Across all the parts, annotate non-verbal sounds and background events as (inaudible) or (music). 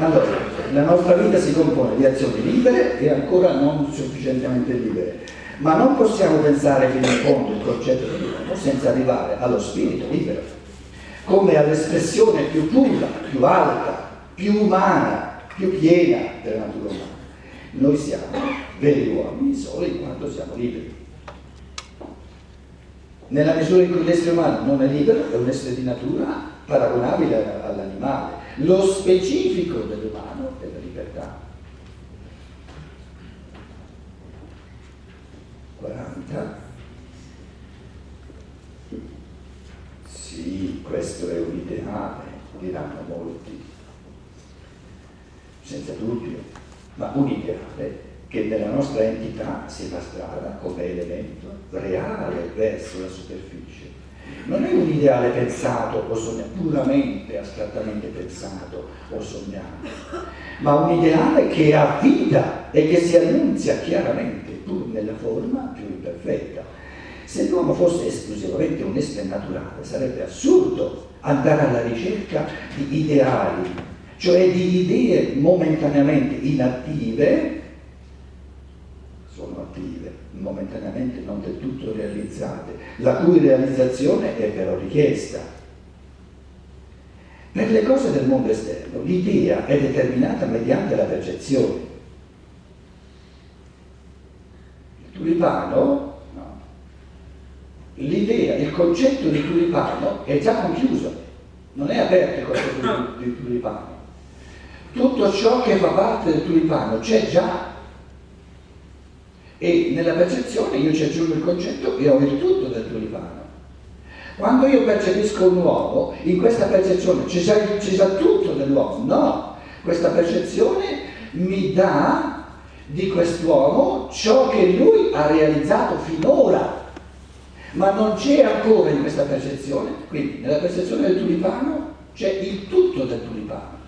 Allora, la nostra vita si compone di azioni libere e ancora non sufficientemente libere, ma non possiamo pensare fino in fondo il concetto di uomo senza arrivare allo spirito libero, come all'espressione più pura, più alta, più umana, più piena della natura umana. Noi siamo veri uomini solo in quanto siamo liberi. Nella misura in cui l'essere umano non è libero, è un essere di natura paragonabile all'animale. Lo specifico dell'umano è la libertà. 40. Sì, questo è un ideale, diranno molti, senza dubbio, ma un ideale che nella nostra entità si fa strada come elemento reale verso la superficie. Non è un ideale pensato o sognato, puramente, astrattamente pensato o sognato, ma un ideale che ha vita e che si annunzia chiaramente, pur nella forma più imperfetta. Se l'uomo fosse esclusivamente un essere naturale, sarebbe assurdo andare alla ricerca di ideali, cioè di idee momentaneamente inattive momentaneamente non del tutto realizzate, la cui realizzazione è però richiesta. Per le cose del mondo esterno l'idea è determinata mediante la percezione. Il tulipano, no. l'idea, il concetto di tulipano è già conchiuso, non è aperto il concetto di (coughs) tulipano. Tutto ciò che fa parte del tulipano c'è già e nella percezione io ci aggiungo il concetto e ho il tutto del tulipano. Quando io percepisco un uomo, in questa percezione c'è già, c'è già tutto dell'uomo, no, questa percezione mi dà di quest'uomo ciò che lui ha realizzato finora, ma non c'è ancora in questa percezione, quindi nella percezione del tulipano c'è il tutto del tulipano.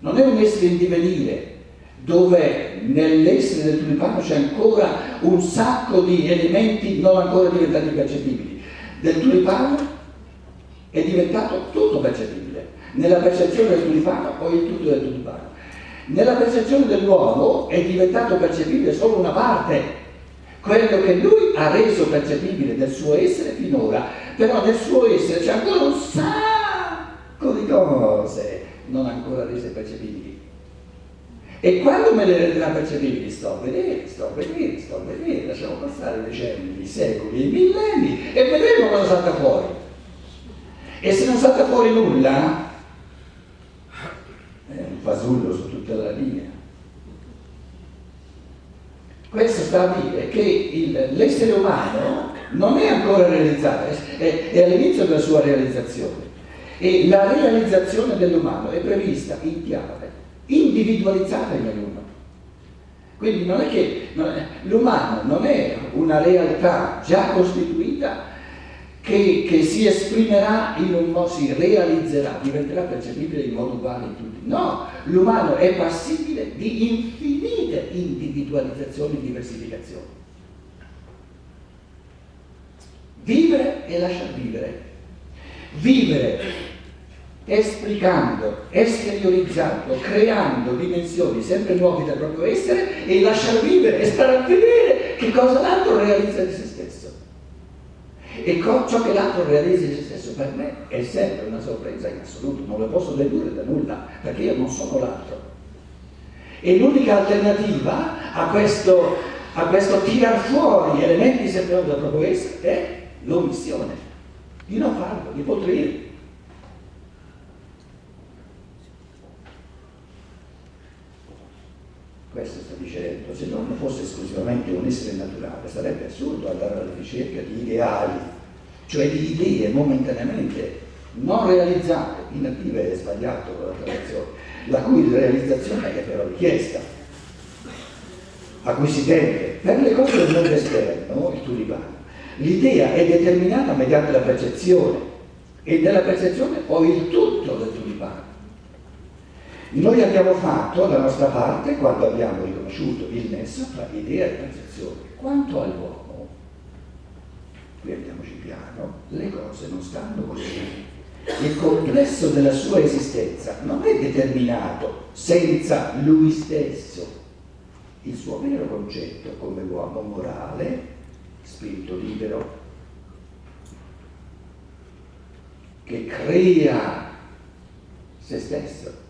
Non è un essere in divenire, dove nell'essere del tulipano c'è ancora un sacco di elementi non ancora diventati percepibili. Del tulipano è diventato tutto percepibile. Nella percezione del tulipano ho il tutto del tulipano. Nella percezione dell'uomo è diventato percepibile solo una parte, quello che lui ha reso percepibile del suo essere finora, però nel suo essere c'è ancora un sacco di cose non ancora rese percepibili. E quando me le renderà percepibili sto a vedere, sto a vedere, sto a vedere, lasciamo passare decenni, i secoli, i millenni e vedremo cosa salta fuori. E se non salta fuori nulla, è un fasullo su tutta la linea. Questo sta a dire che il, l'essere umano non è ancora realizzato, è, è all'inizio della sua realizzazione. E la realizzazione dell'umano è prevista in chiave individualizzata in ognuno. Quindi non è che non è, l'umano non è una realtà già costituita che, che, si esprimerà in un modo, si realizzerà, diventerà percepibile in modo uguale in tutti. No, l'umano è passibile di infinite individualizzazioni e diversificazioni. Vivere e lasciar vivere. Vivere esplicando, esteriorizzando, creando dimensioni sempre nuove del proprio essere e lasciar vivere e stare a vedere che cosa l'altro realizza di se stesso. E ciò che l'altro realizza di se stesso per me è sempre una sorpresa in assoluto, non lo posso dedurre da nulla, perché io non sono l'altro. E l'unica alternativa a questo, a questo tirar fuori elementi sempre nuovi del proprio essere è l'omissione, di non farlo, di potrire. Questo sta dicendo, se non fosse esclusivamente un essere naturale, sarebbe assurdo andare alla ricerca di ideali, cioè di idee momentaneamente non realizzate, inattive è sbagliato con la traduzione, la cui realizzazione è però richiesta, a cui si tende. Per le cose del mondo esterno, il tulipano, l'idea è determinata mediante la percezione e nella percezione ho il tutto del tulipano. Noi abbiamo fatto la nostra parte quando abbiamo riconosciuto il nesso tra idea e percezione. Quanto all'uomo, qui andiamoci piano, le cose non stanno così. il complesso della sua esistenza non è determinato senza lui stesso. Il suo vero concetto come uomo morale, spirito libero, che crea se stesso,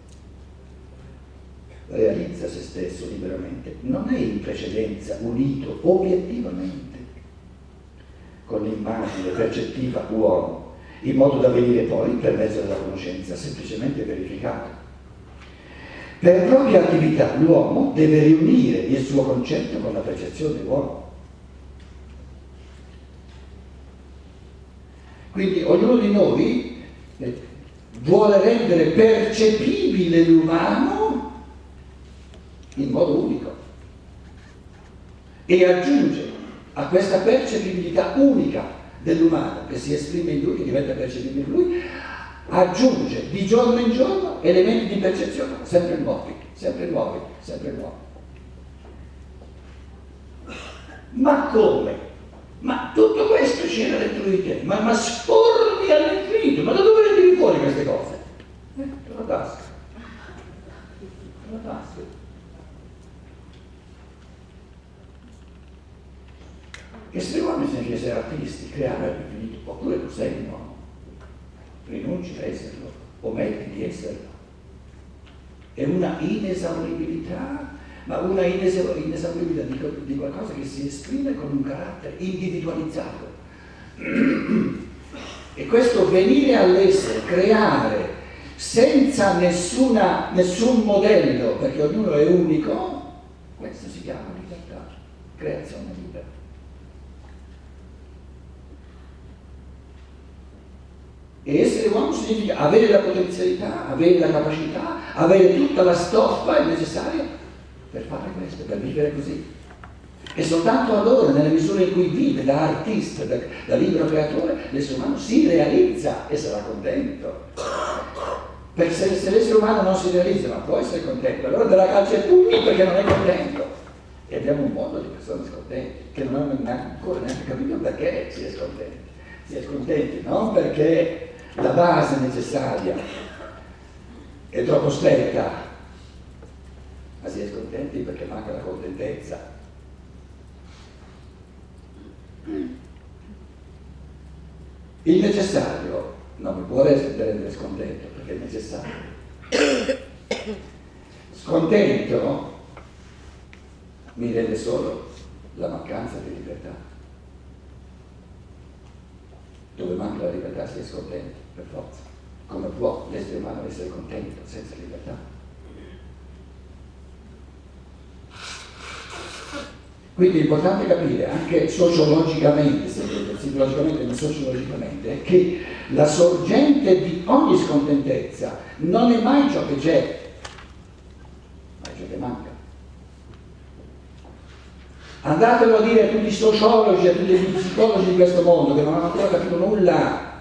realizza se stesso liberamente, non è in precedenza unito obiettivamente con l'immagine percettiva uomo, in modo da venire poi per mezzo della conoscenza semplicemente verificata. Per propria attività l'uomo deve riunire il suo concetto con la percezione uomo. Quindi ognuno di noi eh, vuole rendere percepibile l'umano in modo unico e aggiunge a questa percepibilità unica dell'umano che si esprime in lui, che diventa percepibile in lui, aggiunge di giorno in giorno elementi di percezione sempre nuovi, sempre nuovi, sempre nuovi. Ma come? Ma tutto questo c'era dentro di te, ma, ma spormi all'infinito, ma da dove le tiri fuori queste cose? Eh, dalla tasca. Dalla tasca. Essere uomini significa essere artisti, creare all'infinito, oppure tu sei un uomo, rinunci a esserlo, ometti di esserlo. È una inesauribilità, ma una inesauribilità di, di qualcosa che si esprime con un carattere individualizzato. E questo venire all'essere, creare, senza nessuna, nessun modello, perché ognuno è unico, questo si chiama libertà, creazione libera. E essere uomo significa avere la potenzialità, avere la capacità, avere tutta la stoffa necessaria per fare questo, per vivere così. E soltanto allora, nella misura in cui vive da artista, da, da libero creatore, l'essere umano si realizza e sarà contento. Perché se, se, l'essere umano non si realizza, ma può essere contento, allora darà calcio ai pugni perché non è contento. E abbiamo un mondo di persone scontenti che non hanno ancora neanche capito perché si è scontenti. Si è scontenti non perché la base necessaria è troppo stretta, ma si è scontenti perché manca la contentezza. Il necessario non mi può rendere scontento perché è necessario. Scontento mi rende solo la mancanza di libertà. Dove manca la libertà si è scontento per forza. Come può l'essere umano essere contento senza libertà? Quindi è importante capire anche sociologicamente, psicologicamente ma sociologicamente, che la sorgente di ogni scontentezza non è mai ciò che c'è, ma è ciò che manca. Andatelo a dire a tutti i sociologi, a tutti gli psicologi di questo mondo che non hanno ancora capito nulla.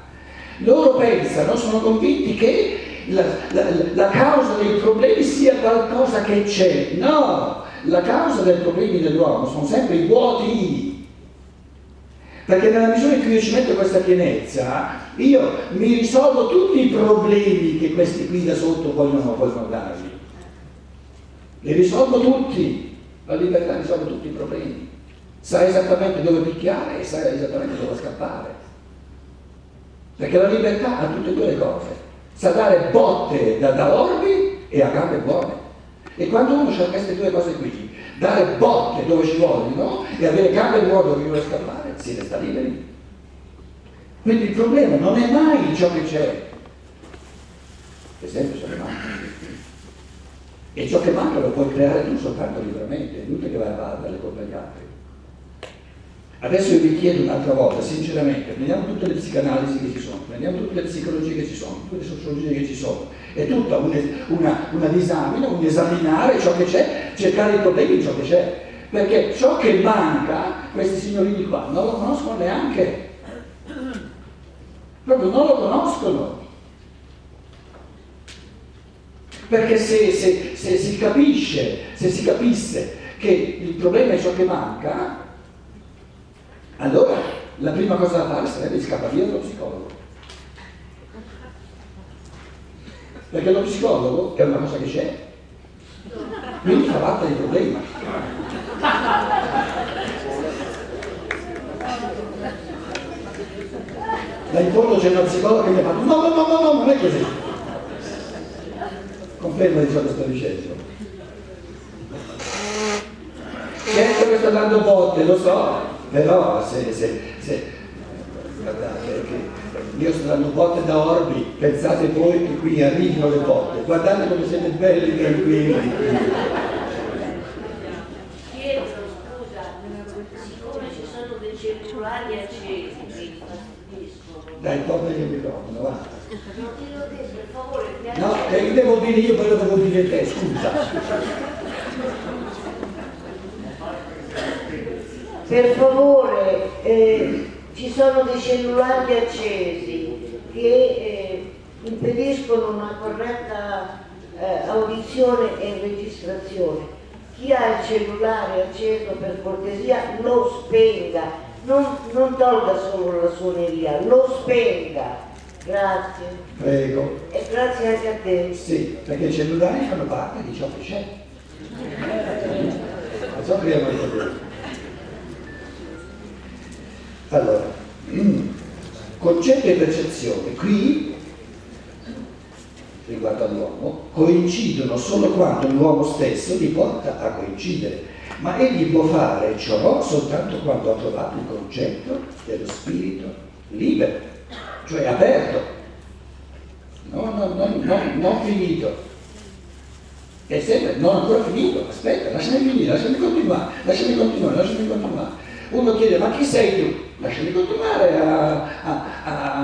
Loro pensano, sono convinti che la, la, la causa dei problemi sia qualcosa che c'è. No, la causa dei problemi dell'uomo sono sempre i vuoti. Perché nella misura in cui io ci metto questa pienezza, io mi risolvo tutti i problemi che questi qui da sotto vogliono, vogliono darmi. Li risolvo tutti. La libertà risolve tutti i problemi. Sa esattamente dove picchiare e sa esattamente dove scappare. Perché la libertà ha tutte e due le cose. Sa dare botte da, da orbi e a gambe buone. E quando uno ha queste due cose qui, dare botte dove ci vogliono e avere gambe modo che vuole scappare, si resta liberi. Quindi il problema non è mai ciò che c'è, è sempre ciò che manca. E ciò che manca lo puoi creare tu soltanto liberamente, è inutile che vai a darle colpe agli altri. Adesso io vi chiedo un'altra volta, sinceramente, prendiamo tutte le psicanalisi che ci sono, prendiamo tutte le psicologie che ci sono, tutte le sociologie che ci sono, è tutta una, una, una disamina, un esaminare ciò che c'è, cercare i problemi di ciò che c'è. Perché ciò che manca, questi signorini qua, non lo conoscono neanche. Proprio non lo conoscono. Perché se, se, se si capisce, se si capisse che il problema è ciò che manca, allora la prima cosa da fare sarebbe scappare via dallo psicologo. Perché lo psicologo è una cosa che c'è. Quindi fa parte di problema. Da in fondo c'è una psicologa che mi ha fatto no, no, no, no, no, non è così. Conferma di ciò che sto dicendo. Certo che sto dando botte, lo so, però se, se, se guardate che io sto dando botte da orbi, pensate voi che qui arrivino le botte, guardate come siete belli, tranquilli. Pietro, scusa, siccome ci sono dei cellulari accesi. Dai, toglieli il microfono, va. No, che devo dire io, poi lo devo dire te, scusa. Per favore, eh, ci sono dei cellulari accesi che eh, impediscono una corretta eh, audizione e registrazione. Chi ha il cellulare acceso per cortesia lo spenga, non, non tolga solo la suoneria, lo spenga. Grazie. Prego. E grazie anche a te. Sì, perché i cellulari fanno parte di ciò che c'è. Non so che abbiamo detto. Allora, mm, concetto e percezione, qui, riguardo all'uomo, coincidono solo quando l'uomo stesso li porta a coincidere, ma egli può fare ciò soltanto quando ha trovato il concetto dello spirito libero, cioè aperto, no, no, no, no, non finito. È sempre, non ancora finito, aspetta, lasciami finire, lasciami continuare, lasciami continuare, lasciami continuare. Uno chiede, ma chi sei tu? Lasciami continuare a, a, a,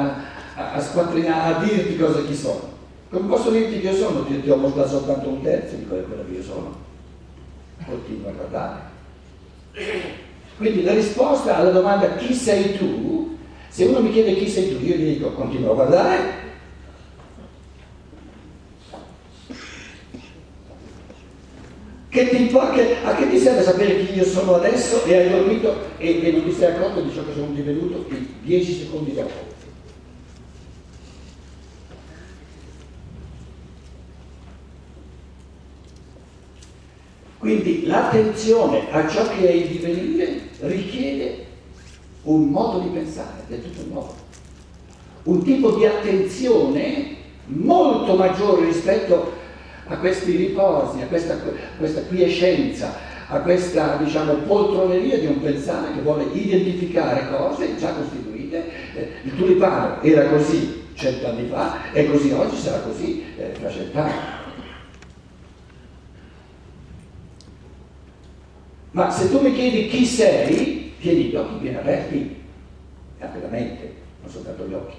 a, a squattrinare, a dirti cosa chi sono. Come posso dirti che io sono? Ti, ti ho mostrato soltanto un terzo di quello che io sono. Continua a guardare. Quindi la risposta alla domanda chi sei tu, se uno mi chiede chi sei tu, io gli dico continua a guardare Che ti, che- a che ti serve sapere chi io sono adesso e hai dormito e, e non ti sei accorto di ciò che sono divenuto in 10 secondi dopo? Quindi l'attenzione a ciò che è il divenire richiede un modo di pensare del tutto nuovo, un tipo di attenzione molto maggiore rispetto a questi riposi, a questa, questa quiescenza, a questa diciamo, poltroneria di un pensare che vuole identificare cose già costituite. Eh, il tulipano era così cent'anni fa e così oggi sarà così eh, cent'anni. Ma se tu mi chiedi chi sei, tieni gli occhi ben aperti, e anche la mente, non soltanto gli occhi.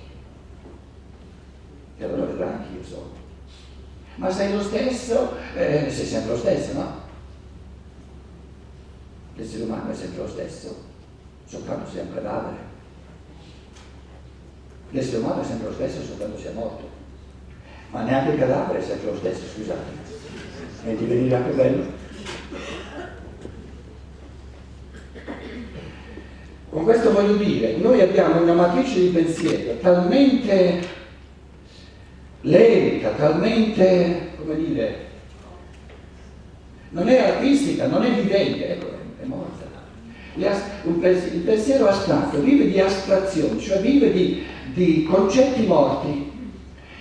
E allora vedrai chi io sono. Ma sei lo stesso? Eh, sei sempre lo stesso, no? L'essere umano è sempre lo stesso, soltanto sia un cadavere. L'essere umano è sempre lo stesso soltanto sia morto. Ma neanche il cadavere è sempre lo stesso, scusate. E di venire anche bello. Con questo voglio dire, noi abbiamo una matrice di pensiero talmente lenta, talmente, come dire, non è artistica, non è vivente, ecco, è morta. Il pensiero astratto vive di astrazioni, cioè vive di, di concetti morti.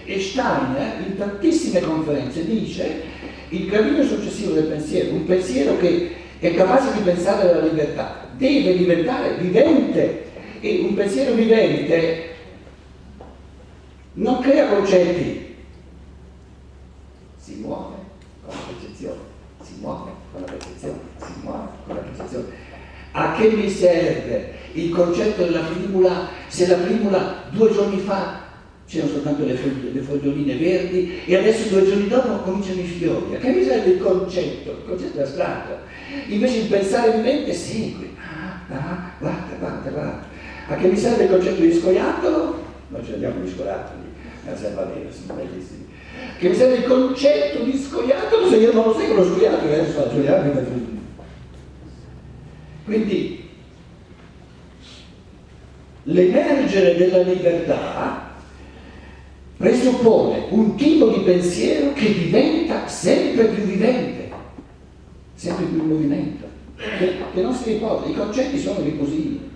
E Steiner in tantissime conferenze dice il gradino successivo del pensiero, un pensiero che è capace di pensare alla libertà, deve diventare vivente e un pensiero vivente non crea concetti, si muove con la percezione, si muove con la percezione, si muove con la percezione. A che mi serve il concetto della primula se la primula due giorni fa c'erano soltanto le, fogli, le foglioline verdi e adesso due giorni dopo cominciano i fiori? A che mi serve il concetto? Il concetto è astratto. Invece il pensare vivente segue. Ah, ah, guarda, guarda, guarda. A che mi serve il concetto di scoiattolo? Noi ce l'abbiamo di scoiattoli nella selva nera, sono bellissimi. Che mi serve il concetto di scoiattolo se io non lo seguo lo scoiattolo, adesso la scoiattolo Quindi l'emergere della libertà presuppone un tipo di pensiero che diventa sempre più vivente, sempre più in movimento, che, che non si riposa, i concetti sono riposivi.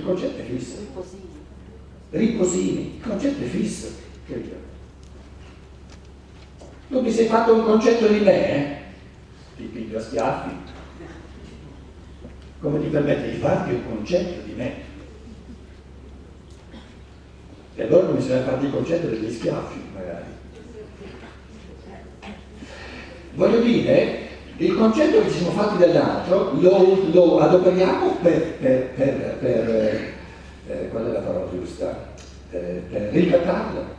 Il concetto è fisso. Riposini. Il concetto è fisso. Tu ti sei fatto un concetto di me, eh? Ti piglio a schiaffi. Come ti permette di farti un concetto di me? E allora non bisogna farti il concetto degli schiaffi, magari. Voglio dire, il concetto che ci siamo fatti dell'altro lo, lo adoperiamo per, per, per, per eh, eh, qual è la parola giusta? Eh, per ricattarlo.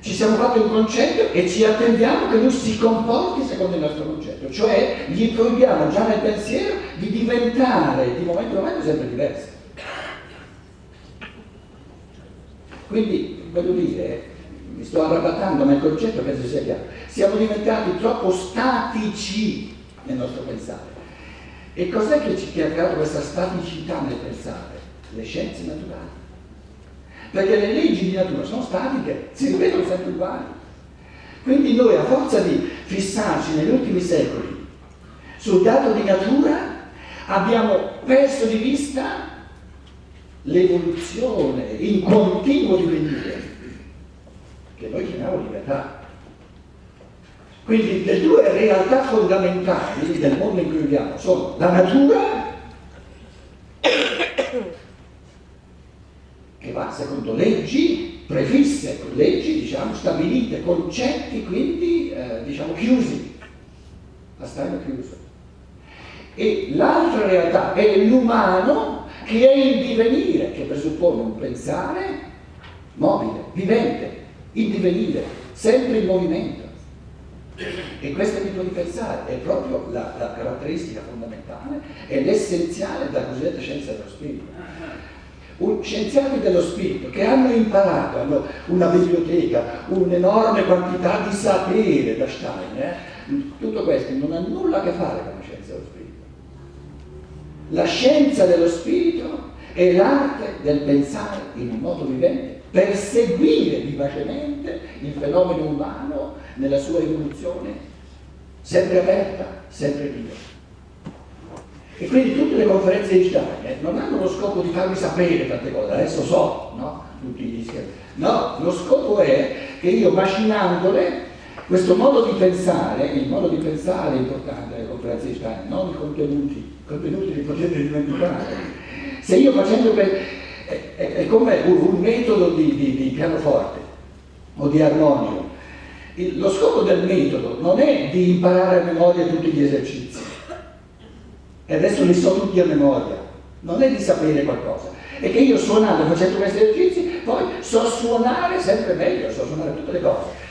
Ci siamo fatti un concetto e ci attendiamo che lui si comporti secondo il nostro concetto, cioè gli proibiamo già nel pensiero di diventare di momento in momento sempre diverso. Quindi, voglio dire, mi sto arrabattando, ma il concetto penso sia chiaro. Siamo diventati troppo statici nel nostro pensare. E cos'è che ci ha creato questa staticità nel pensare? Le scienze naturali. Perché le leggi di natura sono statiche, si ripetono sempre uguali. Quindi noi a forza di fissarci negli ultimi secoli sul dato di natura abbiamo perso di vista l'evoluzione in continuo divenire che noi chiamiamo libertà. Quindi le due realtà fondamentali del mondo in cui viviamo sono la natura, che va secondo leggi prefisse, leggi diciamo stabilite, concetti quindi eh, diciamo chiusi, a stare chiuso. E l'altra realtà è l'umano che è il divenire, che presuppone un pensare mobile, vivente, il divenire, sempre in movimento. E questo tipo di pensare è proprio la, la caratteristica fondamentale, è l'essenziale della cosiddetta scienza dello spirito. Un, scienziati dello spirito che hanno imparato, hanno una biblioteca, un'enorme quantità di sapere da Stein, eh? tutto questo non ha nulla a che fare con la scienza dello spirito. La scienza dello spirito è l'arte del pensare in un modo vivente per seguire vivacemente il fenomeno umano nella sua evoluzione sempre aperta, sempre viva. E quindi tutte le conferenze di Stein eh, non hanno lo scopo di farmi sapere tante cose, adesso so, no? Tutti gli scherzi. No, lo scopo è che io macinandole questo modo di pensare, il modo di pensare è importante delle conferenze di Stein, non i contenuti, i contenuti li potete dimenticare. Se io facendo per, è, è, come un, un metodo di, di, di, pianoforte o di armonico. Il, lo scopo del metodo non è di imparare a memoria tutti gli esercizi, e adesso li so tutti a memoria, non è di sapere qualcosa, è che io suonando, facendo questi esercizi, poi so suonare sempre meglio, so suonare tutte le cose.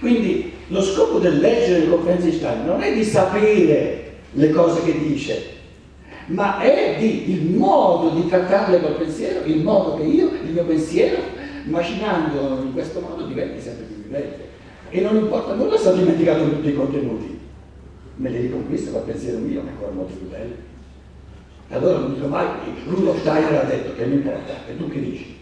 Quindi lo scopo del leggere le conferenze di Stein non è di sapere le cose che dice, ma è di, il modo di trattarle col pensiero, il modo che io, il mio pensiero, macinando in questo modo, diventi sempre più vivente. E non importa nulla se ho dimenticato tutti i contenuti, me li riconquisto col pensiero mio, che è ancora molto più bello. Allora non dico mai, Rudolf Steiner ha detto che non importa, e tu che dici?